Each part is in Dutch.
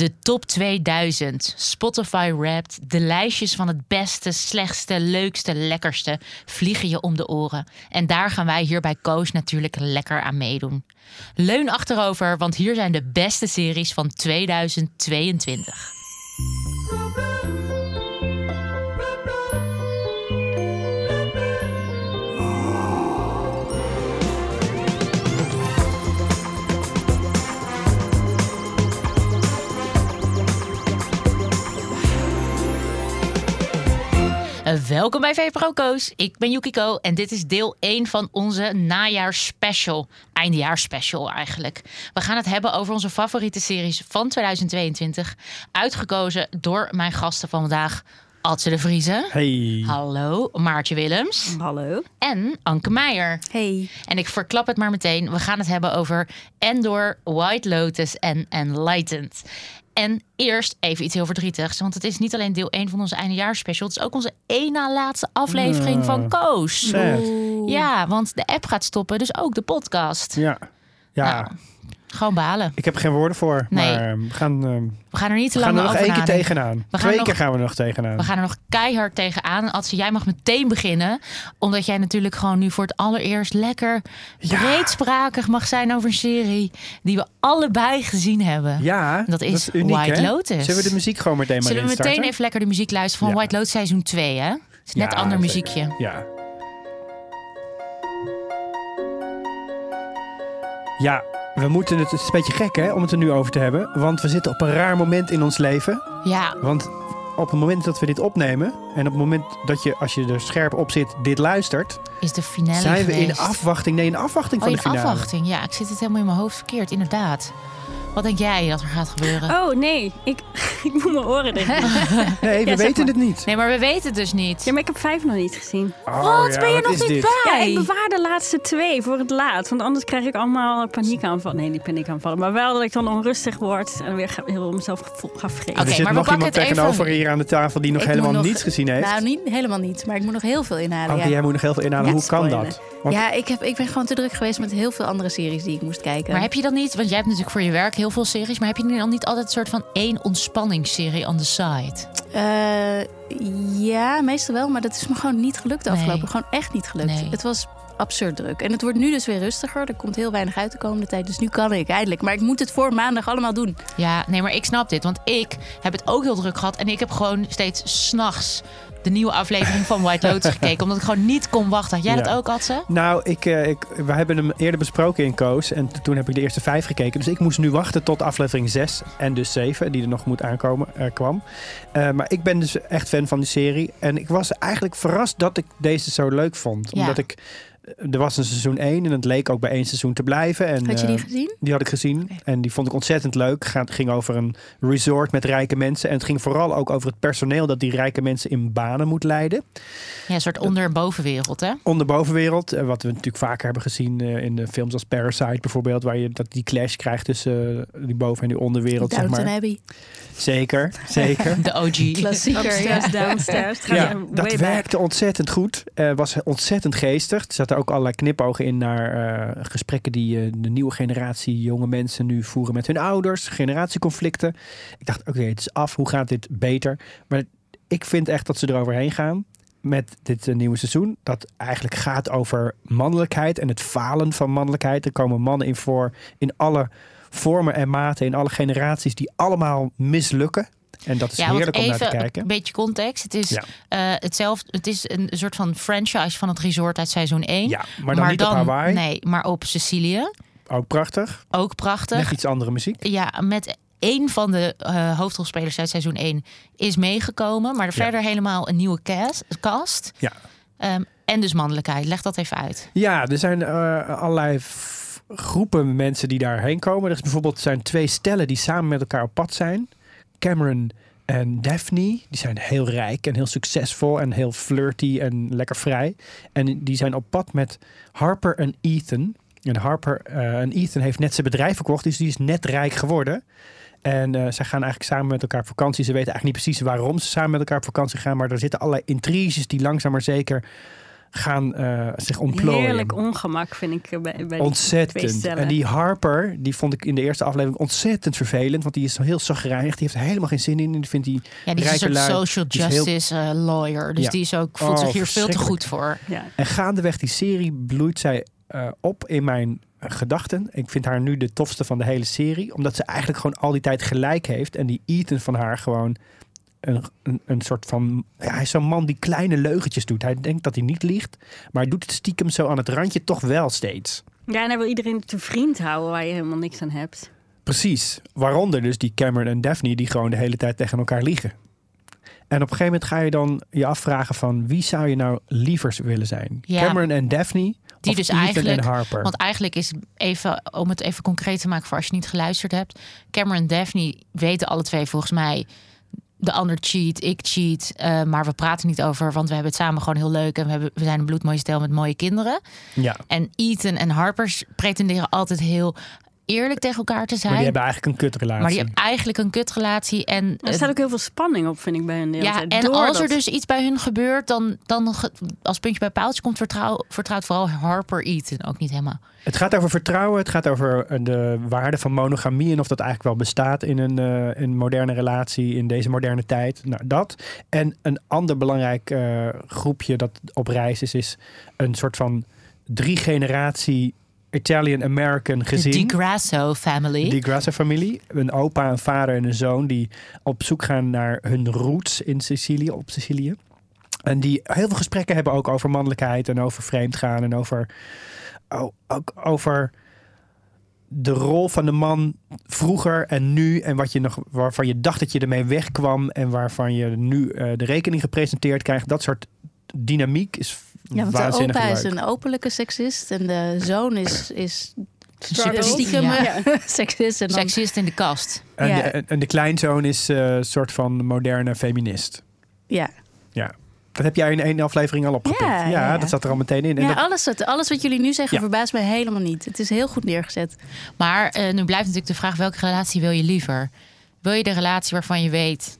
De top 2000, Spotify Wrapped, de lijstjes van het beste, slechtste, leukste, lekkerste vliegen je om de oren. En daar gaan wij hier bij Koos natuurlijk lekker aan meedoen. Leun achterover, want hier zijn de beste series van 2022. Uh, welkom bij VPRO Koos. Ik ben Yukiko en dit is deel 1 van onze najaarsspecial. Eindejaarsspecial eigenlijk. We gaan het hebben over onze favoriete series van 2022. Uitgekozen door mijn gasten van vandaag. Adse de Vriezen. Hey. Hallo. Maartje Willems. Hallo. En Anke Meijer. Hey. En ik verklap het maar meteen. We gaan het hebben over Endor, White Lotus en Enlightened. En eerst even iets heel verdrietigs. Want het is niet alleen deel 1 van onze eindejaarsspecial. Het is ook onze één na laatste aflevering van Koos. Sad. Ja, want de app gaat stoppen. Dus ook de podcast. Ja. Ja. Nou, gewoon balen. Ik heb geen woorden voor. Nee. Maar eh, we gaan, eh, We gaan er niet te we gaan lang er nog over één keer tegenaan. We Twee nog- keer gaan we er nog tegenaan. We gaan er nog keihard tegenaan. Als jij mag meteen beginnen. Omdat jij natuurlijk gewoon nu voor het allereerst lekker Ja. breedsprakig mag zijn over een serie die we allebei gezien hebben. Ja, Dat is uniek, White hè? Lotus. Zullen we de muziek gewoon meteen maar Zullen we meteen even lekker de muziek luisteren van Ja. White Lotus seizoen 2, hè? Het is net Ja, ander zeker. muziekje. Ja. Ja, we moeten het, het is een beetje gek hè, om het er nu over te hebben. Want we zitten op een raar moment in ons leven. Ja, Want op het moment dat we dit opnemen... en op het moment dat je, als je er scherp op zit, dit luistert... is de finale zijn we in afwachting. Nee, in afwachting Oh, van in de finale. afwachting. Ja, ik zit het helemaal in mijn hoofd verkeerd, inderdaad. Wat denk jij dat er gaat gebeuren? Oh nee, ik, ik moet mijn oren dicht. Nee, we Ja, weten maar. het niet. Nee, maar we weten het dus niet. Ja, maar ik heb vijf nog niet gezien. Oh, Wat? ja, ben je wat nog is niet dit? bij? Ja, ik bewaar de laatste twee voor het laat. Want anders krijg ik allemaal paniekaanvallen. Nee, niet paniekaanvallen. Maar wel dat ik dan onrustig word en weer heel mezelf ga, vreten. Oké, er zit maar we nog pakken iemand het even- tegenover hier aan de tafel die nog Ik helemaal nog- niets gezien heeft. Nou, niet, helemaal niet. Maar ik moet nog heel veel inhalen. Oké, ja. jij moet nog heel veel inhalen. Ja, Hoe kan spoilen. dat? Want- ja, ik, heb, ik ben gewoon te druk geweest met heel veel andere series die ik moest kijken. Maar heb je dan niet, want jij hebt natuurlijk voor je werk heel veel series, maar heb je dan niet altijd een soort van één ontspanningsserie on the side? Eh, ja, meestal wel. Maar dat is me gewoon niet gelukt de Nee. afgelopen. Gewoon echt niet gelukt. Nee. Het was absurd druk. En het wordt nu dus weer rustiger. Er komt heel weinig uit de komende tijd. Dus nu kan ik eindelijk. Maar ik moet het voor maandag allemaal doen. Ja, nee, maar ik snap dit, want ik heb het ook heel druk gehad en ik heb gewoon steeds s'nachts de nieuwe aflevering van White Lotus gekeken, omdat ik gewoon niet kon wachten. Had jij dat ook, Adse? Nou, ik, eh, ik, we hebben hem eerder besproken in Koos. En toen heb ik de eerste vijf gekeken. Dus ik moest nu wachten tot aflevering 6 en dus 7, die er nog moet aankomen, er kwam. Eh, maar ik ben dus echt fan van die serie. En ik was eigenlijk verrast dat ik deze zo leuk vond. Ja. Omdat ik... Er was een seizoen 1 en het leek ook bij één seizoen te blijven. En, Had je die eh, gezien? Die had ik gezien en die vond ik ontzettend leuk. Het ging over een resort met rijke mensen. En het ging vooral ook over het personeel dat die rijke mensen in banen moet leiden. Ja, een soort onder- en bovenwereld, hè? Onder bovenwereld, eh, wat we natuurlijk vaker hebben gezien eh, in de films als Parasite bijvoorbeeld, waar je dat die clash krijgt tussen eh, die boven- en die onderwereld, zeg Downton maar. Abbey. Zeker, zeker. De OG. Klassieker. Upstairs, ja. downstairs. Dat werkte ontzettend goed. Eh was ontzettend geestig. Er zaten ook allerlei knipogen in naar eh, gesprekken die eh, de nieuwe generatie jonge mensen nu voeren met hun ouders. Generatieconflicten. Ik dacht, oké, het is af. Hoe gaat dit beter? Maar ik vind echt dat ze eroverheen gaan met dit eh, nieuwe seizoen. Dat eigenlijk gaat over mannelijkheid en het falen van mannelijkheid. Er komen mannen in voor in alle vormen en maten, in alle generaties, die allemaal mislukken. En dat is Ja, heerlijk om naar te even kijken. een beetje context. Het is Ja. eh, hetzelfde. Het is een soort van franchise van het resort uit seizoen 1. Ja, maar dan niet op Hawaii. Nee, maar op Sicilië. Ook prachtig. Ook prachtig. Net iets andere muziek. Ja, met één van de eh, hoofdrolspelers uit seizoen 1 is meegekomen. Maar er Ja. verder helemaal een nieuwe cast. cast. Ja. Ehm, en dus mannelijkheid. Leg dat even uit. Ja, er zijn eh, allerlei groepen mensen die daarheen komen. Er is bijvoorbeeld zijn twee stellen die samen met elkaar op pad zijn. Cameron en Daphne. Die zijn heel rijk en heel succesvol en heel flirty en lekker vrij. En die zijn op pad met Harper en Ethan. En Harper eh, en Ethan heeft net zijn bedrijf verkocht, dus die is net rijk geworden. En eh, zij gaan eigenlijk samen met elkaar op vakantie. Ze weten eigenlijk niet precies waarom ze samen met elkaar op vakantie gaan. Maar er zitten allerlei intriges die langzaam maar zeker gaan eh, zich ontplooien. Heerlijk ongemak vind ik bij, bij Ontzettend. En die Harper, die vond ik in de eerste aflevering ontzettend vervelend. Want die is heel zagrijnig. Die heeft er helemaal geen zin in. En die vindt die Ja, die is een soort lui, social heel- justice eh, lawyer. Dus Ja. die is ook, voelt Oh, zich hier veel te goed voor. Ja. En gaandeweg die serie bloeit zij eh, op in mijn gedachten. Ik vind haar nu de tofste van de hele serie. Omdat ze eigenlijk gewoon al die tijd gelijk heeft. En die Ethan van haar gewoon een, een, een soort van... Ja, hij is zo'n man die kleine leugentjes doet. Hij denkt dat hij niet liegt. Maar hij doet het stiekem zo aan het randje toch wel steeds. ja, en hij wil iedereen te vriend houden waar je helemaal niks aan hebt. Precies. Waaronder dus die Cameron en Daphne die gewoon de hele tijd tegen elkaar liegen. En op een gegeven moment ga je dan je afvragen van wie zou je nou liever willen zijn? Ja. Cameron en Daphne Die of dus Ethan eigenlijk- en Harper? Want eigenlijk is even, om het even concreet te maken voor als je niet geluisterd hebt. Cameron en Daphne weten alle twee volgens mij. De ander cheat, ik cheat. eh, maar we praten niet over, want we hebben het samen gewoon heel leuk. En we, hebben, we zijn een bloedmooie stel met mooie kinderen. ja, En Ethan en Harper pretenderen altijd heel eerlijk tegen elkaar te zijn. maar die hebben eigenlijk een kutrelatie. Maar die hebben eigenlijk een kutrelatie. En, Er eh, staat ook heel veel spanning op, vind ik, bij hun. de hele ja, en Door als er dus iets bij hun gebeurt, dan, dan als puntje bij paaltje komt, vertrouw, vertrouwt vooral Harper Ethan ook niet helemaal. Het gaat over vertrouwen, het gaat over eh, de waarde van monogamie en of dat eigenlijk wel bestaat in een, eh, een moderne relatie in deze moderne tijd. Nou, dat. En een ander belangrijk eh, groepje dat op reis is, is een soort van drie generatie Italian-American De gezin. Di Grasso family. Die Grasso-familie. Een opa, een vader en een zoon die op zoek gaan naar hun roots in Sicilië, op Sicilië. En die heel veel gesprekken hebben ook over mannelijkheid en over vreemdgaan en over, o- ook over de rol van de man vroeger en nu en wat je nog, waarvan je dacht dat je ermee wegkwam en waarvan je nu eh, de rekening gepresenteerd krijgt. Dat soort dynamiek is Ja, want de opa leuk. is een openlijke seksist en de zoon is, is Super stiekem Ja. eh, seksist. En dan, Seksist in de kast. En, Ja. de, en de kleinzoon is eh, een soort van moderne feminist. ja. Ja. Dat heb jij in één aflevering al opgepikt. Ja, Ja, dat zat er al meteen in. En Ja, dat, alles, wat, alles wat jullie nu zeggen Ja. verbaast mij helemaal niet. Het is heel goed neergezet. Maar eh, nu blijft natuurlijk de vraag: welke relatie wil je liever? Wil je de relatie waarvan je weet,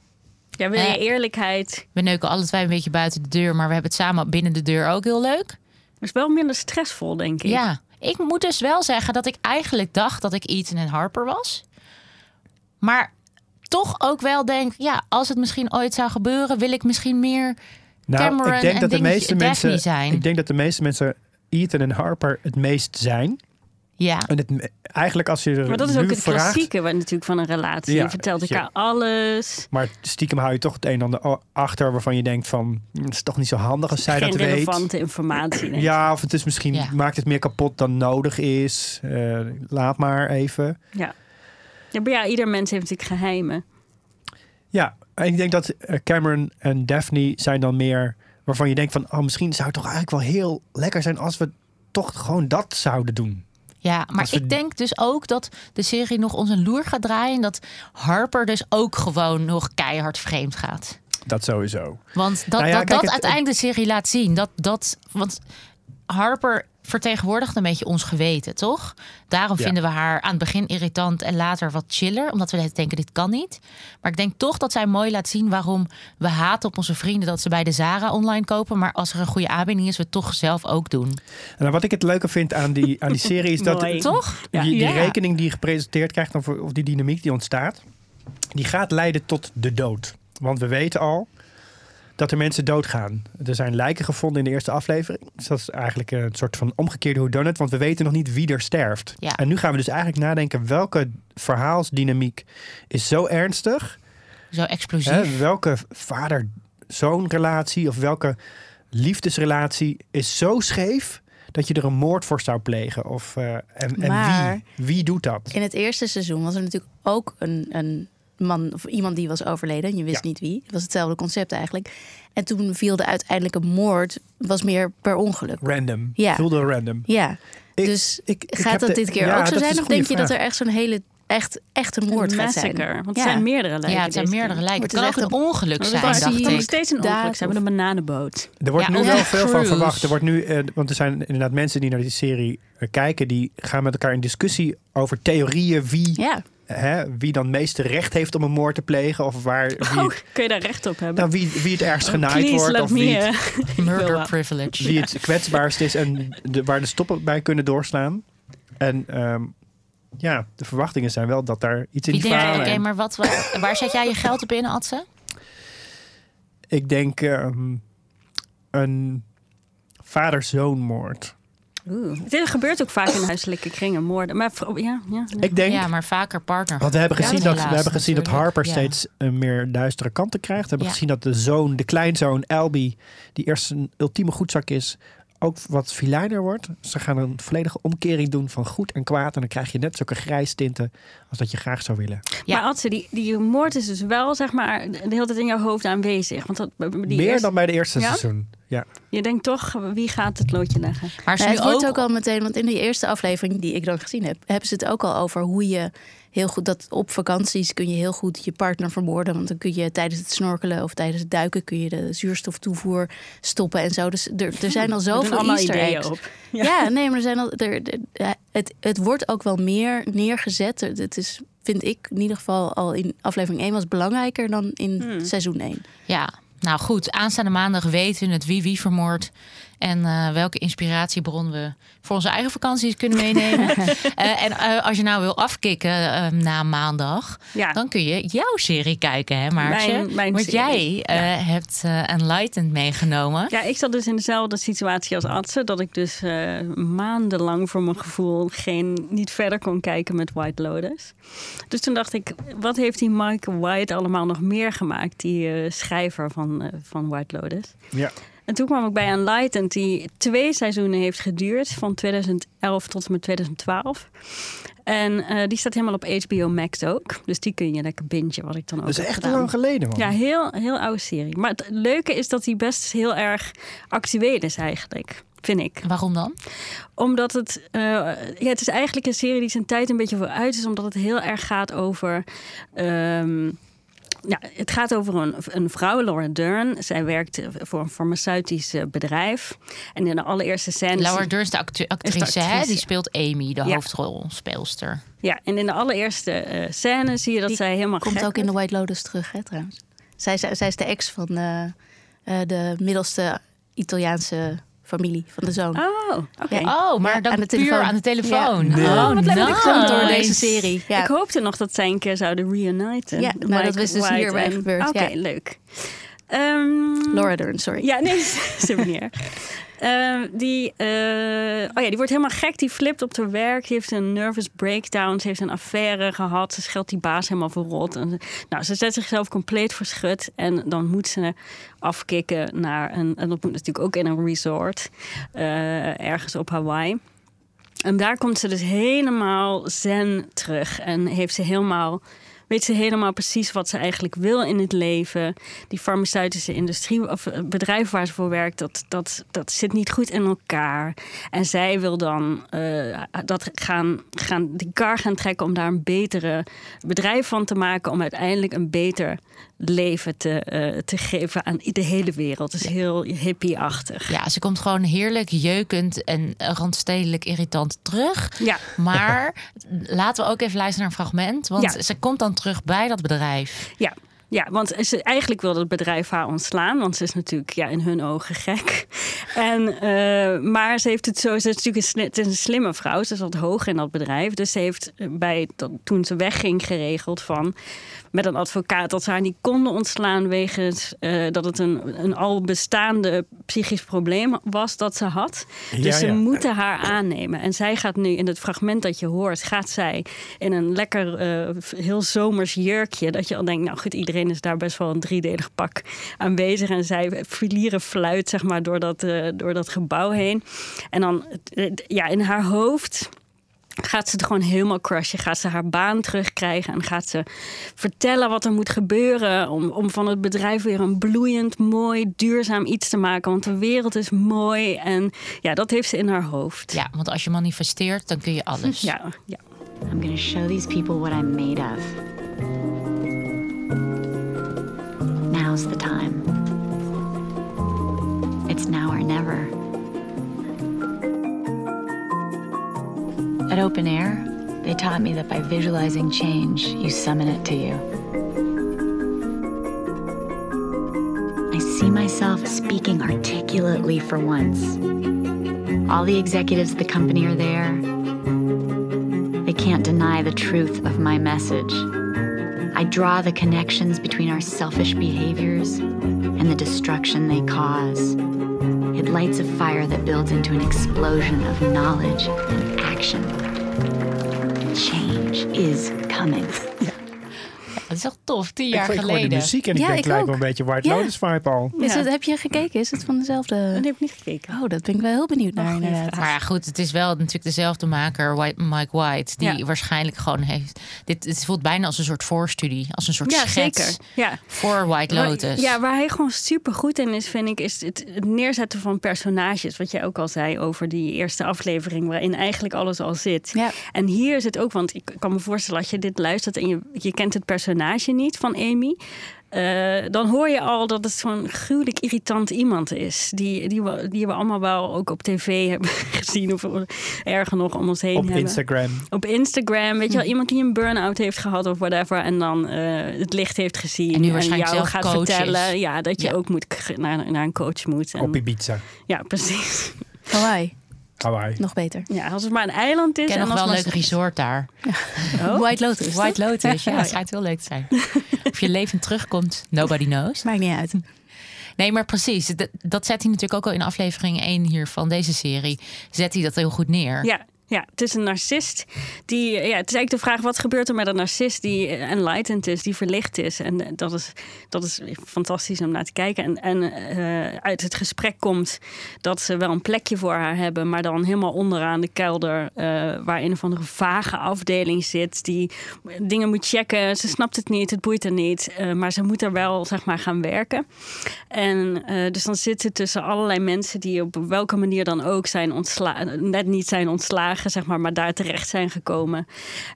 Ja, wil je Eh. eerlijkheid? we neuken alle twee een beetje buiten de deur, maar we hebben het samen binnen de deur ook heel leuk? Dat is wel minder stressvol, denk ik. Ja, ik moet dus wel zeggen dat ik eigenlijk dacht dat ik Ethan en Harper was. Maar toch ook wel denk, ja, als het misschien ooit zou gebeuren, wil ik misschien meer. nou, Cameron ik denk en dat de meeste Daphne mensen. zijn. Ik denk dat de meeste mensen Ethan en Harper het meest zijn. Ja, En het, eigenlijk als je er Maar dat is ook het vraagt, klassieke wat- natuurlijk van een relatie. Ja, je vertelt ja. elkaar alles. Maar stiekem hou je toch het een en ander achter waarvan je denkt van, "Hm, het is toch niet zo handig als zij Geen dat weet. relevante informatie. denk. Ja, of het is misschien Ja. maakt het meer kapot dan nodig is. Eh, laat maar even. Ja. Ja, maar ja, ieder mens heeft natuurlijk geheimen. Ja, en ik denk dat eh, Cameron en Daphne zijn dan meer waarvan je denkt van, oh, misschien zou het toch eigenlijk wel heel lekker zijn als we toch gewoon dat zouden doen. Ja maar we- ik denk dus ook dat de serie nog ons een loer gaat draaien. En dat Harper dus ook gewoon nog keihard vreemd gaat. Dat sowieso. Want dat, Nou ja, dat, kijk, dat het- uiteindelijk de serie laat zien. Dat, dat, want Harper vertegenwoordigt een beetje ons geweten, toch? Daarom Ja. vinden we haar aan het begin irritant en later wat chiller. Omdat we denken, dit kan niet. Maar ik denk toch dat zij mooi laat zien waarom we haten op onze vrienden... dat ze bij de Zara online kopen. Maar als er een goede aanbieding is, we het toch zelf ook doen. En wat ik het leuke vind aan die, aan die serie is dat Mooi. Toch? die, die Ja. rekening die je gepresenteerd krijgt, of, of die dynamiek die ontstaat, die gaat leiden tot de dood. Want we weten al dat er mensen doodgaan. Er zijn lijken gevonden in de eerste aflevering. Dus dat is eigenlijk een soort van omgekeerde whodunit, want we weten nog niet wie er sterft. Ja. En nu gaan we dus eigenlijk nadenken welke verhaalsdynamiek is zo ernstig Zo explosief. Hè, welke vader-zoon relatie of welke liefdesrelatie is zo scheef dat je er een moord voor zou plegen? Of, eh, en en wie, wie doet dat? In het eerste seizoen was er natuurlijk ook een, een man of iemand die was overleden. Je wist Ja. niet wie. Het was hetzelfde concept eigenlijk. En toen viel de uiteindelijke moord was meer per ongeluk. Random. Ja. Voelde random. Ja, Ik- dus ik- ik gaat dat de- dit keer ja, ook zo zijn? Of denk je dat er echt zo'n hele echt, echt een moord Een gaat zijn? Want Ja. er zijn meerdere lijken. ja, het zijn meerdere lijken. Het Het is kan ook echt een ongeluk zijn, het dacht kan nog ik. steeds een ongeluk. Ze hebben een bananenboot. Er wordt Ja, nu wel veel van verwacht. Er wordt nu, eh, want er zijn inderdaad mensen die naar die serie eh, kijken, die gaan met elkaar in discussie over theorieën wie Ja, hè, wie dan het meeste recht heeft om een moord te plegen. Of waar, wie, Oh, kun je daar recht op hebben? nou, wie, wie het ergst Oh, genaaid wordt. let Of me, wie het, Murder privilege. wie het kwetsbaarst is en de, waar de stoppen bij kunnen doorslaan. En ehm, ja, de verwachtingen zijn wel dat daar iets in Ik die verhalen... oké, maar wat, waar, waar zet jij je geld op in, Adse? Ik denk ehm, een vader-zoonmoord. Oeh. Dit gebeurt ook vaak in huiselijke kringen, moorden. Maar vrouw- ja, ja. ja. Ik denk, Ja, maar vaker partner. want we hebben Ja, gezien, dat, we hebben gezien dat. Harper Ja. steeds een meer duistere kanten krijgt. We hebben Ja. gezien dat de zoon, de kleinzoon Elby, die eerst een ultieme goedzak is, ook wat filijner wordt. Ze gaan een volledige omkering doen van goed en kwaad. En dan krijg je net zulke grijs tinten als dat je graag zou willen. Ja. Maar Adse, die, die moord is dus wel, zeg maar, de hele tijd in jouw hoofd aanwezig. Want dat, die meer eerste- dan bij de eerste Ja? seizoen. Ja. Je denkt toch, wie gaat het loodje leggen? Maar ze het wordt ook, ook al meteen, want in die eerste aflevering die ik dan gezien heb, hebben ze het ook al over hoe je heel goed dat op vakanties kun je heel goed je partner vermoorden. Want dan kun je tijdens het snorkelen of tijdens het duiken kun je de zuurstoftoevoer stoppen en zo. Dus er, er zijn al zoveel allemaal Easter ideeën eggs. op. Ja. nee, maar er zijn al, er, er- het, het wordt ook wel meer neergezet. Het is, vind ik, in ieder geval al in aflevering 1 was belangrijker dan in Hmm. seizoen 1. Ja, nou goed. Aanstaande maandag weten we het wie wie vermoord. En eh, welke inspiratiebron we voor onze eigen vakanties kunnen meenemen. Eh, en eh, als je nou wil afkicken eh, na maandag, Ja. dan kun je jouw serie kijken, hè Maartje? Mijn- mijn Want serie, jij eh, hebt eh Enlightened meegenomen. Ja, ik zat dus in dezelfde situatie als Adse. Dat ik dus eh, maandenlang voor mijn gevoel geen, niet verder kon kijken met White Lotus. Dus toen dacht ik, wat heeft die Mike White allemaal nog meer gemaakt? Die eh, schrijver van, van White Lotus. ja. En toen kwam ik bij Enlightened, die twee seizoenen heeft geduurd. Van 2011 tot en met 2012. En eh, die staat helemaal op HBO Max ook. Dus die kun je lekker bingen, wat ik dan ook Dat is echt gedaan. lang geleden, man. Ja, heel, heel oude serie. Maar het leuke is dat die best heel erg actueel is eigenlijk. Vind ik. Waarom dan? Omdat het... eh, ja, het is eigenlijk een serie die zijn tijd een beetje vooruit is. Omdat het heel erg gaat over... ehm, ja, het gaat over een, een vrouw, Laura Dern. Zij werkt voor een farmaceutisch eh, bedrijf. En in de allereerste scène... Laura Dern is de actu- actrice, hè? actrice. Die speelt Amy, de Ja. hoofdrolspeelster. Ja, en in de allereerste eh, scène zie je dat Die zij helemaal Komt gek ook in de. White Lotus terug, hè, trouwens. Zij, is- zij is de ex van eh, eh, de middelste Italiaanse familie van de zoon. Oh, oké. Oh, maar Ja, dan aan de puur telefoon. aan de telefoon. Ja. Nee. Oh, wat leuk. nice. Dat Komt door deze serie. Ja. Ik hoopte nog dat zij een keer zouden reuniten. Ja, nou, dat is dus White hierbij en- gebeurd, Oké, ja. leuk. Ehm, Laura Dern, sorry. Ja, nee, ze meneer. Eh, die, eh, oh ja, die wordt helemaal gek. Die flipt op haar werk. Die heeft een nervous breakdown. Ze heeft een affaire gehad. Ze scheldt die baas helemaal verrot. En, ze- nou, ze zet zichzelf compleet verschut. En dan moet ze afkicken naar een... En dat moet natuurlijk ook in een resort. eh, ergens op Hawaii. En daar komt ze dus helemaal zen terug. En heeft ze helemaal, weet ze helemaal precies wat ze eigenlijk wil in het leven. Die farmaceutische industrie of eh, bedrijf waar ze voor werkt, dat, dat, dat zit niet goed in elkaar. En zij wil dan eh, dat gaan, gaan, die kar gaan trekken om daar een betere bedrijf van te maken. Om uiteindelijk een beter leven te, eh, te geven aan de hele wereld. Het is heel hippie-achtig. Ja, ze komt gewoon heerlijk jeukend en randstedelijk irritant terug. Ja. Maar laten we ook even luisteren naar een fragment. Want Ja. ze komt dan terug bij dat bedrijf. Ja. Ja, want ze eigenlijk wilde het bedrijf haar ontslaan. Want ze is natuurlijk ja, in hun ogen gek. En, eh, maar ze heeft het zo. Ze is natuurlijk een, sli- het is een slimme vrouw. Ze zat hoog in dat bedrijf. Dus ze heeft bij, dat, toen ze wegging geregeld van. Met een advocaat dat ze haar niet konden ontslaan. wegens eh, dat het een, een al bestaande psychisch probleem was dat ze had. Dus Ja, ze ja. moeten haar aannemen. En zij gaat nu in het fragment dat je hoort, gaat zij in een lekker eh, heel zomers jurkje. Dat je al denkt, nou goed, iedereen is daar best wel een driedelig pak aanwezig. En zij filieren fluit, zeg maar, door dat, eh, door dat gebouw heen. En dan, eh, ja, in haar hoofd gaat ze het gewoon helemaal crushen. Gaat ze haar baan terugkrijgen en gaat ze vertellen wat er moet gebeuren om, om van het bedrijf weer een bloeiend, mooi, duurzaam iets te maken. Want de wereld is mooi en ja, dat heeft ze in haar hoofd. Ja, want als je manifesteert, dan kun je alles. Ja, ja. I'm gonna show these people what I'm made of. Now's the time. It's now or never. At open air, They taught me that by visualizing change, you summon it to you. I see myself speaking articulately for once. All the executives of the company are there. They can't deny the truth of my message. I draw the connections between our selfish behaviors and the destruction they cause. It lights a fire that builds into an explosion of knowledge and action. Change is coming. Tof, tien Ik, jaar ik hoor de geleden. muziek en ik Ja, denk, ik lijkt me ook. een beetje White Ja. Lotus vibe al. Is Ja. het, heb je gekeken? Is het van dezelfde? Dat heb ik niet gekeken. Oh, dat ben ik wel heel benieuwd naar Oh, inderdaad. Maar ja, goed, het is wel natuurlijk dezelfde maker, White- Mike White, die Ja. waarschijnlijk gewoon heeft. Dit het voelt bijna als een soort voorstudie, als een soort Ja, schets zeker. Ja. voor White Lotus. Ja, waar hij gewoon super goed in is, vind ik, is het, het neerzetten van personages. Wat jij ook al zei over die eerste aflevering, waarin eigenlijk alles al zit. Ja. En hier is het ook, want ik kan me voorstellen als je dit luistert en je, je kent het personage niet van Amy. eh, dan hoor je al dat het zo'n gruwelijk irritant iemand is. Die, die, we, die we allemaal wel ook op tv hebben gezien. Of erger nog om ons heen Op hebben. Instagram. Op Instagram, weet je Hm. wel, iemand die een burn-out heeft gehad of whatever. En dan eh, het licht heeft gezien. En nu waarschijnlijk jou zelf gaat is. vertellen ja, dat je Ja. ook moet naar, naar een coach moet. En, Op Ibiza. ja, precies. Hawaii, Hawaii. nog beter. Ja, als het maar een eiland is. Ik ken en nog als wel een leuk resort daar. Oh. White Lotus. White Lotus, ja, Ja. het schijnt heel leuk te zijn. Of je levend terugkomt, nobody knows. Maakt niet uit. Nee, maar precies. Dat, dat zet hij natuurlijk ook al in aflevering 1 hier van deze serie. Zet hij dat heel goed neer. Ja, ja, het is een narcist. Die, ja, het is eigenlijk de vraag: wat gebeurt er met een narcist die eh, enlightened is, die verlicht is? En eh, dat is, dat is fantastisch om naar te kijken. En, en eh, uit het gesprek komt dat ze wel een plekje voor haar hebben, maar dan helemaal onderaan de kelder, eh, waar een of andere vage afdeling zit, die dingen moet checken. Ze snapt het niet, het boeit haar niet, eh, maar ze moet er wel zeg maar gaan werken. En eh, dus dan zit ze tussen allerlei mensen die op welke manier dan ook zijn ontslagen, net niet zijn ontslagen, zeg maar, maar daar terecht zijn gekomen.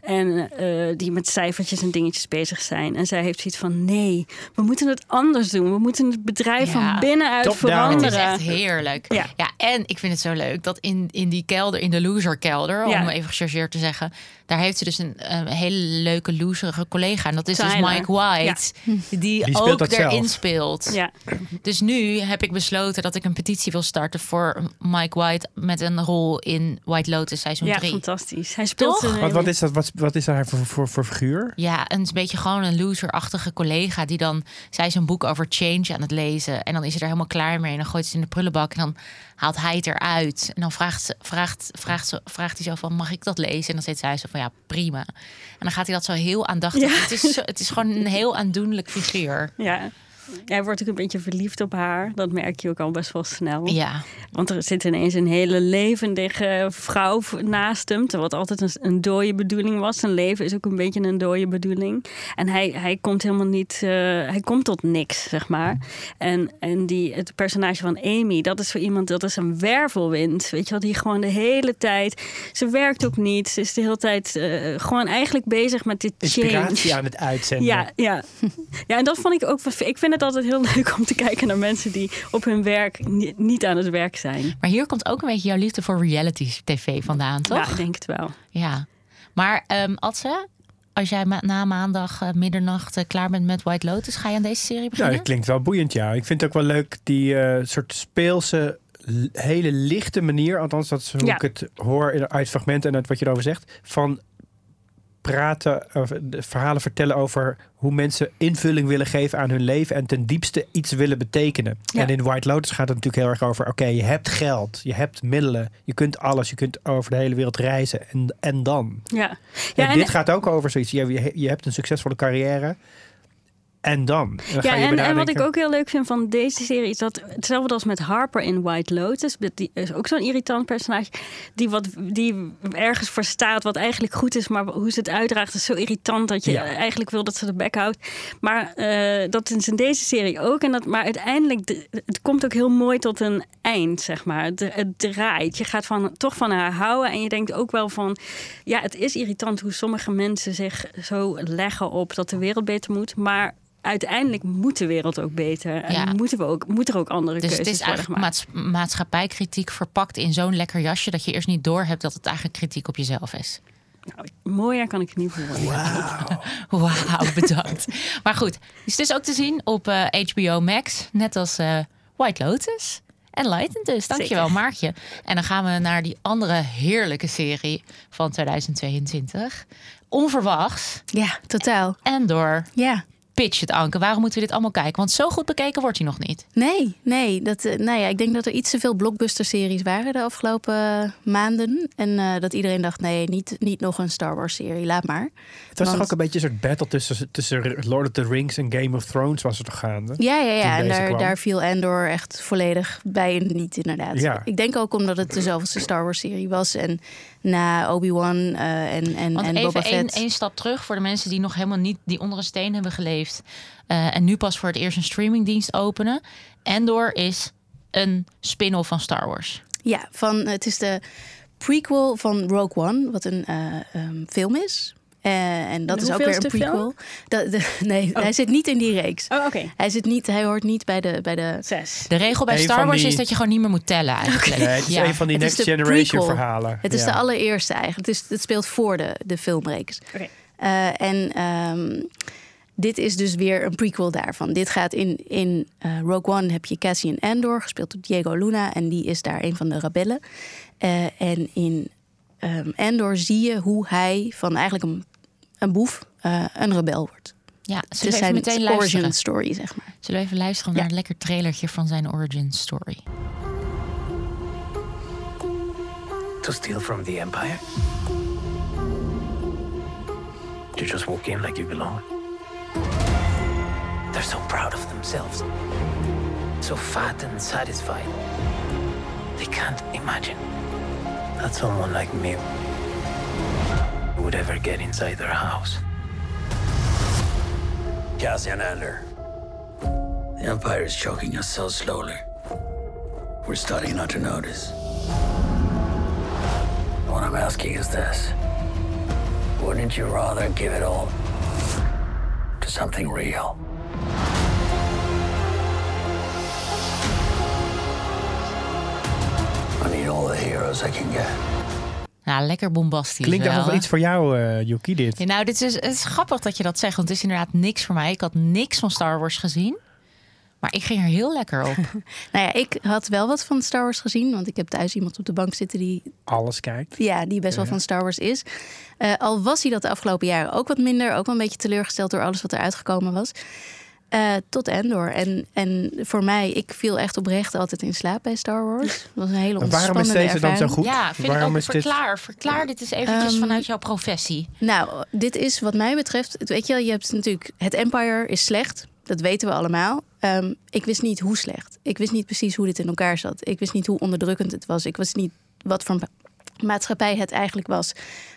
En eh, die met cijfertjes en dingetjes bezig zijn. En zij heeft zoiets van: nee, we moeten het anders doen. We moeten het bedrijf Ja. van binnenuit veranderen. Het is echt heerlijk. Ja. Ja. en ik vind het zo leuk dat in, in die kelder, in de loserkelder, Ja. om even gechargeerd te zeggen, daar heeft ze dus een, een hele leuke loserige collega. En dat is dus. Mike White, die, Die ook dat erin zelf. speelt. Ja, Dus nu heb ik besloten dat ik een petitie wil starten voor Mike White met een rol in White Lotus seizoen ja 3. fantastisch. Hij speelt Toch? Wat, wat, is dat, wat, wat is daar voor, voor, voor figuur? Ja, een beetje gewoon een loserachtige collega die dan... Zij is een boek over change aan het lezen. En dan is ze er helemaal klaar mee. En dan gooit ze in de prullenbak. En dan haalt hij het eruit. En dan vraagt, ze, vraagt, vraagt, ze, vraagt hij zo van, mag ik dat lezen? En dan zegt zij zo van, ja, prima. En dan gaat hij dat zo heel aandachtig... Ja. Het, is zo- het is gewoon een heel aandoenlijk figuur. Ja. Hij wordt ook een beetje verliefd op haar. Dat merk je ook al best wel snel. Ja, Want er zit ineens een hele levendige vrouw naast hem. Terwijl het altijd een, een dode bedoeling was. Zijn leven is ook een beetje een dode bedoeling. En hij, hij komt helemaal niet... eh, hij komt tot niks, zeg maar. En, en die, het personage van Amy, dat is voor iemand... Dat is een wervelwind, weet je wel. Die gewoon de hele tijd... Ze werkt ook niet. Ze is de hele tijd eh, gewoon eigenlijk bezig met dit Inspiratie change. aan het uitzenden. Ja, ja. ja, en dat vond ik ook. Ik vind het altijd heel leuk om te kijken naar mensen die op hun werk ni- niet aan het werk zijn. maar hier komt ook een beetje jouw liefde voor reality tv vandaan, toch? Ja, ik denk het wel. Ja, maar ehm Adse, als jij ma- na maandag eh, middernacht eh, klaar bent met White Lotus, ga je aan deze serie beginnen? dat klinkt wel boeiend, ja. Ik vind het ook wel leuk, die eh, soort speelse, hele lichte manier, althans dat is hoe Ja. ik het hoor uit fragmenten en uit wat je erover zegt, van praten, of verhalen vertellen over hoe mensen invulling willen geven aan hun leven en ten diepste iets willen betekenen. Ja. En in White Lotus gaat het natuurlijk heel erg over, oké, je hebt geld, je hebt middelen, je kunt alles, je kunt over de hele wereld reizen en, en dan. Ja, en, dit gaat ook over zoiets, je, je, je hebt een succesvolle carrière en dan. Dan ga ja, je en, wat ik ook heel leuk vind van deze serie is dat hetzelfde als met Harper in White Lotus. Die is ook zo'n irritant personage. Die, wat, die ergens voor staat wat eigenlijk goed is, maar hoe ze het uitdraagt is zo irritant dat je Ja. eigenlijk wil dat ze de bek houdt. Maar eh, dat is in deze serie ook. En dat, maar uiteindelijk, de- het komt ook heel mooi tot een eind, zeg maar. Het, het draait. Je gaat van, toch van haar houden. En je denkt ook wel van, ja, het is irritant hoe sommige mensen zich zo leggen op dat de wereld beter moet. Maar uiteindelijk moet de wereld ook beter. En Ja. moeten we ook, moet er ook andere Dus het keuzes is worden eigenlijk gemaakt. maats- maatschappijkritiek verpakt in zo'n lekker jasje dat je eerst niet door hebt dat het eigenlijk kritiek op jezelf is. Nou, mooier kan ik het niet voor Wauw, bedankt. maar goed, is dus ook te zien op eh, HBO Max. Net als eh, White Lotus. En Lighten dus. Dankjewel, Zeker. Maartje. En dan gaan we naar die andere heerlijke serie van 2022. Onverwachts. Ja, totaal. En door Ja. Pitch het, Anke. Waarom moeten we dit allemaal kijken? Want zo goed bekeken wordt hij nog niet. Nee, nee. Dat, eh, nou ja, ik denk dat er iets te veel blockbuster-series waren de afgelopen eh, maanden. En eh, dat iedereen dacht, nee, niet, niet nog een Star Wars-serie, laat maar. Het was Want- toch ook een beetje een soort battle tussen, tussen Lord of the Rings en Game of Thrones was er toch gaande? Ja, ja, ja. En daar, kwam. daar viel Andor echt volledig bij en niet, inderdaad. Ja. Ik denk ook omdat het de zoveelste Star Wars-serie was. En na Obi-Wan eh, en, en, Want en even Boba Fett... één stap terug voor de mensen die nog helemaal niet die onder een steen hebben geleefd. eh, en nu pas voor het eerst een streamingdienst openen. Endor is een spin-off van Star Wars. Ja, van, het is de prequel van Rogue One, wat een eh, ehm, film is. Eh, en dat is ook weer een prequel. Dat, de, nee, hij zit niet in die reeks. Oh, oké. Hij, zit niet, hij hoort niet bij de, bij de Zes. De regel bij Een Star Wars die- is dat je gewoon niet meer moet tellen eigenlijk. Nee, het is Ja. een van die Het Next de Generation prequel. verhalen. Het is Ja. de allereerste eigenlijk. Het, is, het speelt voor de, de filmreeks. Oké. Eh, en ehm, dit is dus weer een prequel daarvan. Dit gaat in, in eh, Rogue One heb je Cassian Andor, gespeeld door Diego Luna. En die is daar een van de rebellen. Eh, en in ehm, Andor zie je hoe hij van eigenlijk een, een boef eh, een rebel wordt. Ja, zullen we even zijn meteen luisteren? origin story, zeg maar. Zullen we even luisteren Ja. naar een lekker trailertje van zijn origin story? To steal from the Empire? To just walk in like you belong? They're so proud of themselves. So fat and satisfied. They can't imagine that someone like me would ever get inside their house. Cassian Andor. The Empire is choking us so slowly. We're starting not to notice. What I'm asking is this. Wouldn't you rather give it all to something real? I need all the heroes I can get. Nou, lekker bombastisch Klinkt wel, wel iets voor jou, eh Yuki, dit? Ja, nou, dit is, het is grappig dat je dat zegt, want het is inderdaad niks voor mij. Ik had niks van Star Wars gezien, maar ik ging er heel lekker op. Nou ja, ik had wel wat van Star Wars gezien. Want ik heb thuis iemand op de bank zitten die Alles kijkt. Ja, die best wel van Star Wars is. Eh, al was hij dat de afgelopen jaren ook wat minder. Ook wel een beetje teleurgesteld door alles wat er uitgekomen was. Eh, tot Endor. En, en voor mij, ik viel echt oprecht altijd in slaap bij Star Wars. Het was een hele Maar waarom is ontspannende deze dan zo goed? Ja, vind waarom ik ook. is dit? Verklaar, verklaar dit eens eventjes Ehm, vanuit jouw professie. Nou, dit is wat mij betreft... Weet je wel, je hebt natuurlijk... Het Empire is slecht. Dat weten we allemaal. Ehm, ik wist niet hoe slecht. Ik wist niet precies hoe dit in elkaar zat. Ik wist niet hoe onderdrukkend het was. Ik wist niet wat voor ma- maatschappij het eigenlijk was.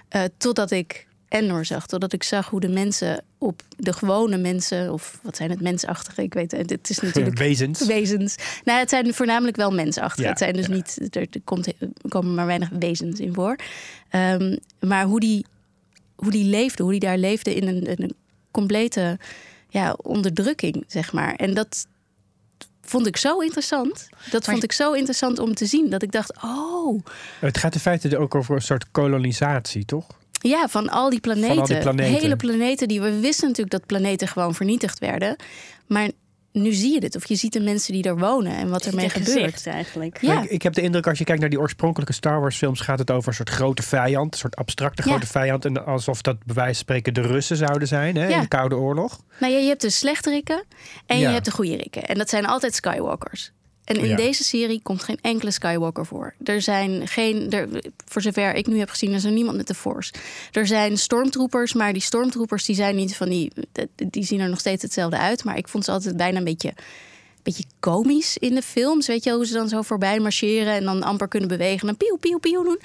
Eh, totdat ik Endor zag. Totdat ik zag hoe de mensen op de gewone mensen... of wat zijn het, mensachtige? Ik weet het. Het is natuurlijk Wezens. wezens. Nou, het zijn voornamelijk wel mensachtig. Ja, het zijn dus ja. niet, er, komt, er komen maar weinig wezens in voor. Ehm, maar hoe die, hoe die leefde, hoe die daar leefde in een, in een complete ja, onderdrukking, zeg maar. En dat vond ik zo interessant. Dat vond ik zo interessant om te zien. Dat ik dacht, oh, Het gaat in feite ook over een soort kolonisatie, toch? Ja, van al die planeten. die planeten. Hele planeten die we wisten natuurlijk dat planeten gewoon vernietigd werden. Maar nu zie je dit. Of je ziet de mensen die er wonen en wat ermee Het gebeurt. gezicht eigenlijk. Ja. Ik, ik heb de indruk, als je kijkt naar die oorspronkelijke Star Wars films, gaat het over een soort grote vijand, een soort abstracte Ja. grote vijand. En alsof dat bij wijze van spreken de Russen zouden zijn hè, in Ja. de Koude Oorlog. Nou ja, je hebt de slechterikken en Ja. je hebt de goede rikken. En dat zijn altijd Skywalkers. En in Ja. deze serie komt geen enkele Skywalker voor. Er zijn geen, er, voor zover ik nu heb gezien, is er niemand met de Force. Er zijn stormtroopers, maar die stormtroopers die zijn niet van die, die zien er nog steeds hetzelfde uit. Maar ik vond ze altijd bijna een beetje, beetje komisch in de films. Weet je hoe ze dan zo voorbij marcheren en dan amper kunnen bewegen en dan pieuw, pieuw, pieuw doen.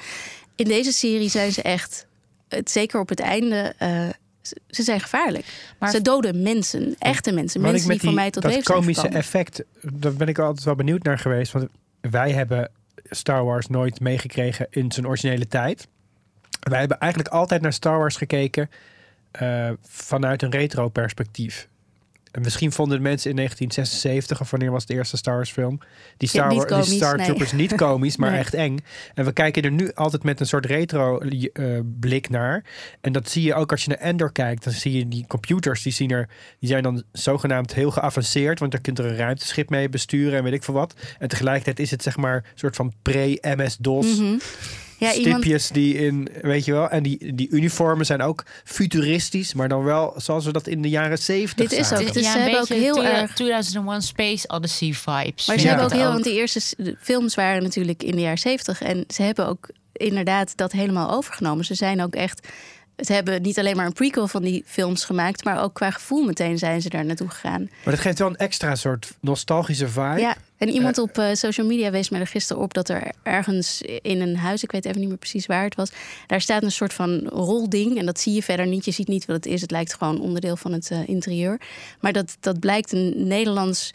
In deze serie zijn ze echt, het, zeker op het einde, eh, ze- ze zijn gevaarlijk. Maar- ze doden mensen, echte mensen. Mensen die voor mij tot dat leven zijn komische gekomen. effect, daar ben ik altijd wel benieuwd naar geweest. Want wij hebben Star Wars nooit meegekregen in zijn originele tijd. Wij hebben eigenlijk altijd naar Star Wars gekeken eh, vanuit een retro perspectief. En misschien vonden de mensen in 1976, of wanneer was de eerste Star Wars film, die Star, die Star nee. Troopers niet komisch, maar Nee. echt eng. En we kijken er nu altijd met een soort retro eh, blik naar. En dat zie je ook als je naar Endor kijkt. Dan zie je die computers, die, zien er, die zijn dan zogenaamd heel geavanceerd. Want daar kunt er een ruimteschip mee besturen en weet ik veel wat. En tegelijkertijd is het zeg maar een soort van pre-MS-DOS. Mhm. Ja, iemand, Stipjes die in, weet je wel, en die, die uniformen zijn ook futuristisch, maar dan wel zoals we dat in de jaren zeventig Dit is ook- Dus ja, ze een hebben ook beetje heel erg- 2001 Space Odyssey vibes. Maar ze hebben ook heel, want de eerste films waren natuurlijk in de jaren zeventig. En ze hebben ook inderdaad dat helemaal overgenomen. Ze zijn ook echt. Ze hebben niet alleen maar een prequel van die films gemaakt, maar ook qua gevoel meteen zijn ze daar naartoe gegaan. Maar dat geeft wel een extra soort nostalgische vibe. Ja, en iemand op eh, social media wees mij er gisteren op dat er ergens in een huis, ik weet even niet meer precies waar het was, daar staat een soort van rolding. En dat zie je verder niet. Je ziet niet wat het is. Het lijkt gewoon onderdeel van het eh, interieur. Maar dat, dat blijkt een Nederlands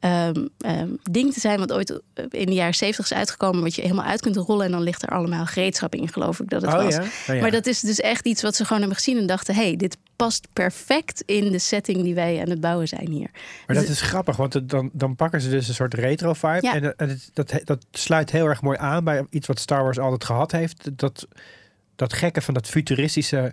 ehm, ehm, ding te zijn, wat ooit eh, in de jaren zeventig is uitgekomen, wat je helemaal uit kunt rollen. En dan ligt er allemaal gereedschap in, geloof ik dat het Oh was. ja? Oh ja. Maar dat is dus echt iets wat ze gewoon hebben gezien en dachten: hé, hey, dit past perfect in de setting die wij aan het bouwen zijn hier. Maar Dus dat is grappig, want het- dan, dan pakken ze dus een soort retro vibe. Ja. En, het, dat, dat sluit heel erg mooi aan bij iets wat Star Wars altijd gehad heeft. Dat, dat gekke van dat futuristische,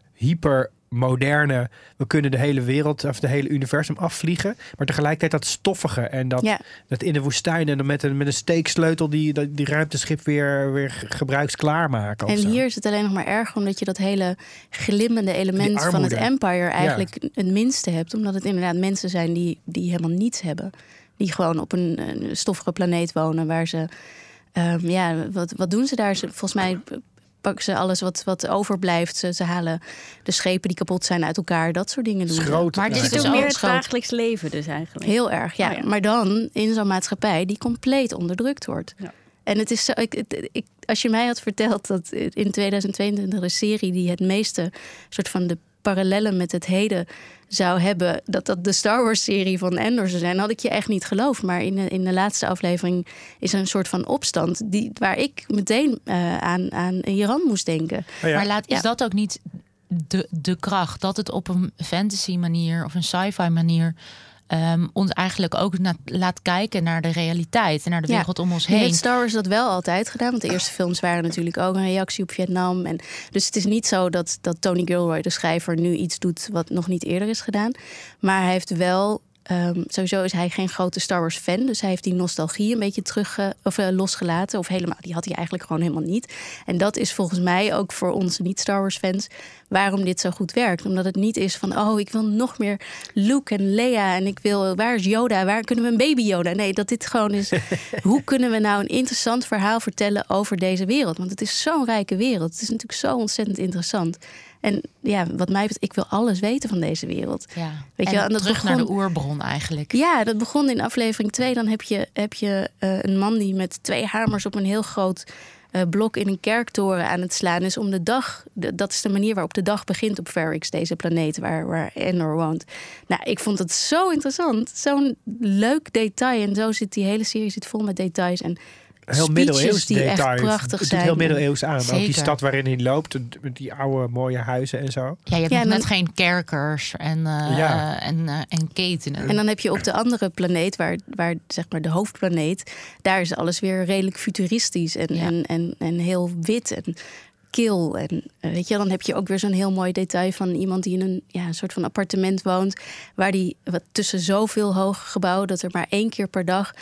hypermoderne. We kunnen de hele wereld of de hele universum afvliegen. Maar tegelijkertijd dat stoffige en dat, Ja. dat in de woestijn en dan met een, met een steeksleutel die, die, die ruimteschip weer, weer gebruiksklaar maken. En hier is het alleen nog maar erger omdat je dat hele glimmende element van het. Empire eigenlijk het minste hebt. Omdat het inderdaad mensen zijn die, die helemaal niets hebben. Die gewoon op een, een stoffige planeet wonen waar ze. ehm, ja, wat, wat doen ze daar? Ze, volgens mij pakken ze alles wat, wat overblijft. Ze, ze halen de schepen die kapot zijn uit elkaar. Dat soort dingen doen. Schroot. Maar dit Het is dus ook meer het schoot. dagelijks leven dus eigenlijk. Heel erg, ja. Oh ja. Maar dan in zo'n maatschappij die compleet onderdrukt wordt. Ja. En het is zo, ik, ik, als je mij had verteld dat in 2022 de serie die het meeste soort van de parallellen met het heden zou hebben, dat dat de Star Wars serie van Endor zou zijn, had ik je echt niet geloofd. Maar in de, in de laatste aflevering is er een soort van opstand die, waar ik meteen eh, aan, aan Iran moest denken. Oh ja. Maar laat, is Ja. dat ook niet de, de kracht? Dat het op een fantasy manier of een sci-fi manier ehm, ons eigenlijk ook na- laat kijken naar de realiteit en naar de Ja. wereld om ons heen. heeft Star Wars dat wel altijd gedaan. Want de eerste films waren natuurlijk ook een reactie op Vietnam. En dus het is niet zo dat, dat Tony Gilroy, de schrijver, nu iets doet wat nog niet eerder is gedaan. Maar hij heeft wel. Ehm, sowieso is hij geen grote Star Wars fan. Dus hij heeft die nostalgie een beetje terug eh, of, eh, losgelaten. Of helemaal, die had hij eigenlijk gewoon helemaal niet. En dat is volgens mij ook voor onze niet-Star Wars fans waarom dit zo goed werkt. Omdat het niet is van, oh, ik wil nog meer Luke en Leia. En ik wil, waar is Yoda? Waar kunnen we een baby Yoda? Nee, dat dit gewoon is, hoe kunnen we nou een interessant verhaal vertellen over deze wereld? Want het is zo'n rijke wereld. Het is natuurlijk zo ontzettend interessant. En ja, wat mij betreft, ik wil alles weten van deze wereld. ja. Weet en je wel, en dat terug naar de begon- oerbron eigenlijk. Ja, dat begon in aflevering 2. Dan heb je, heb je eh, een man die met twee hamers op een heel groot eh, blok in een kerktoren aan het slaan is om de dag. de- dat is de manier waarop de dag begint op Ferrix, deze planeet waar, waar Endor woont. Nou, ik vond het zo interessant. Zo'n leuk detail. En zo zit die hele serie zit vol met details. En heel middeleeuws die echt details. prachtig Het doet zijn. heel middeleeuws aan. Ook die Zeker. stad waarin hij loopt, die oude mooie huizen en zo. Ja, je hebt Ja, nog en net dan- geen kerkers en, eh, Ja. en, eh, en ketenen. En dan heb je op de andere planeet, waar, waar zeg maar de hoofdplaneet, daar is alles weer redelijk futuristisch en, Ja. en, en, en heel wit en kil. En weet je, dan heb je ook weer zo'n heel mooi detail van iemand die in een, ja, een soort van appartement woont, waar die wat tussen zoveel hoge gebouwen dat er maar één keer per dag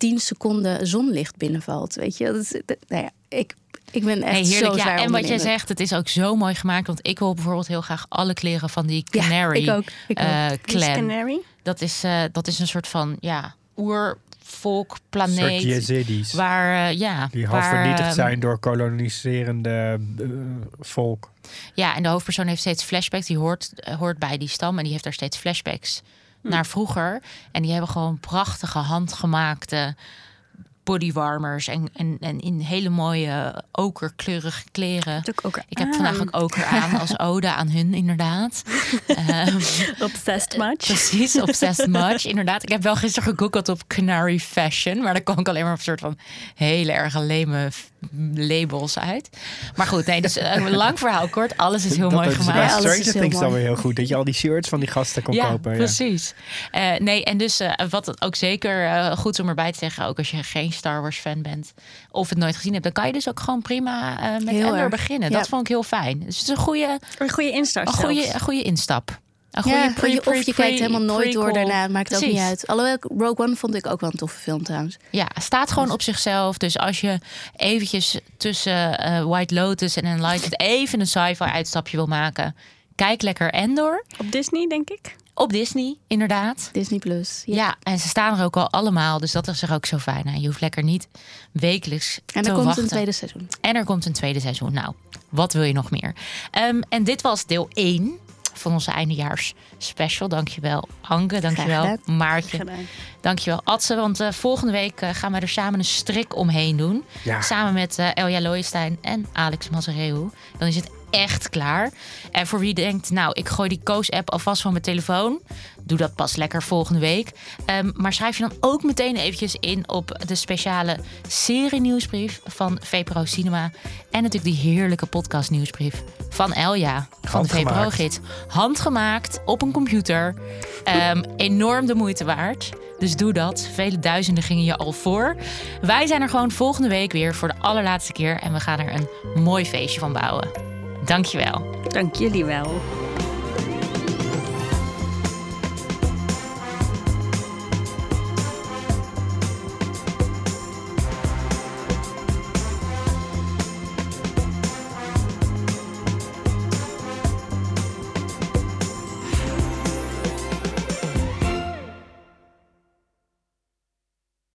10 seconden zonlicht binnenvalt. Weet je, dat nou ja, ik, ik ben echt Nee, zo heerlijk. Ja, en wat jij zegt, het is ook zo mooi gemaakt. Want ik wil bijvoorbeeld heel graag alle kleren van die Ja, Canary ik ook, ik ook. eh, is clan. Canary? Dat is, eh, dat is een soort van ja, oervolk, planeet. Jezidis. Waar, eh, ja, Die half waar, vernietigd eh, zijn door koloniserende volk. Ja, en de hoofdpersoon heeft steeds flashbacks. Die hoort, hoort bij die stam en die heeft daar steeds flashbacks. Naar vroeger. En die hebben gewoon prachtige handgemaakte bodywarmers en, en, en in hele mooie okerkleurige kleren. Ook Ik heb aan. vandaag ook oker aan als ode aan hun, inderdaad. Ehm, Obsessed much. Precies, obsessed much. Inderdaad, ik heb wel gisteren gegoogeld op Canary Fashion, maar daar kwam ik alleen maar op een soort van hele erg leme labels uit. Maar goed, nee, dus eh, een lang verhaal kort. Alles is heel Dat mooi is gemaakt. is Stranger heel Things dan mooi. weer heel goed. Dat je al die shirts van die gasten kon ja, kopen. Ja. precies. Eh, nee, en dus eh, wat het ook zeker eh, goed is om erbij te zeggen, ook als je geen Star Wars fan bent of het nooit gezien hebt, dan kan je dus ook gewoon prima eh, met Heel Endor erg. beginnen. Ja. Dat vond ik heel fijn. Dus het is een goede, Een goede instart een goede, een goede instap. Een Ja, goede pre, pre, of je kijkt helemaal nooit door daarna. Maakt ook niet Precies. uit. Alhoewel, Rogue One vond ik ook wel een toffe film trouwens. Ja, staat gewoon op zichzelf. Dus als je eventjes tussen eh, White Lotus en Enlightened even een sci-fi uitstapje wil maken, kijk lekker Endor Op Disney, denk ik. Op Disney, inderdaad. Disney Plus. Ja. en ze staan er ook al allemaal, dus dat is er ook zo fijn aan. Je hoeft lekker niet wekelijks En te er komt wachten. een tweede seizoen. En er komt een tweede seizoen. Nou, wat wil je nog meer? Ehm, en dit was deel 1 van onze eindejaars special. Dankjewel Anke, dankjewel. Maartje. Dankjewel Atze, want eh, volgende week eh, gaan wij er samen een strik omheen doen. Ja. Samen met eh, Elja Looijenstein en Alex Mazareu. Dan is het echt klaar. En voor wie denkt, nou, ik gooi die Koos-app alvast van mijn telefoon. Doe dat pas lekker volgende week. Ehm, maar schrijf je dan ook meteen eventjes in op de speciale serie-nieuwsbrief van VPRO Cinema. En natuurlijk die heerlijke podcast-nieuwsbrief van Elja van de. VPRO-gids. Handgemaakt op een computer. Ehm, enorm de moeite waard. Dus doe dat. Vele duizenden gingen je al voor. Wij zijn er gewoon volgende week weer voor de allerlaatste keer. En we gaan er een mooi feestje van bouwen. Dankjewel. Dank jullie wel.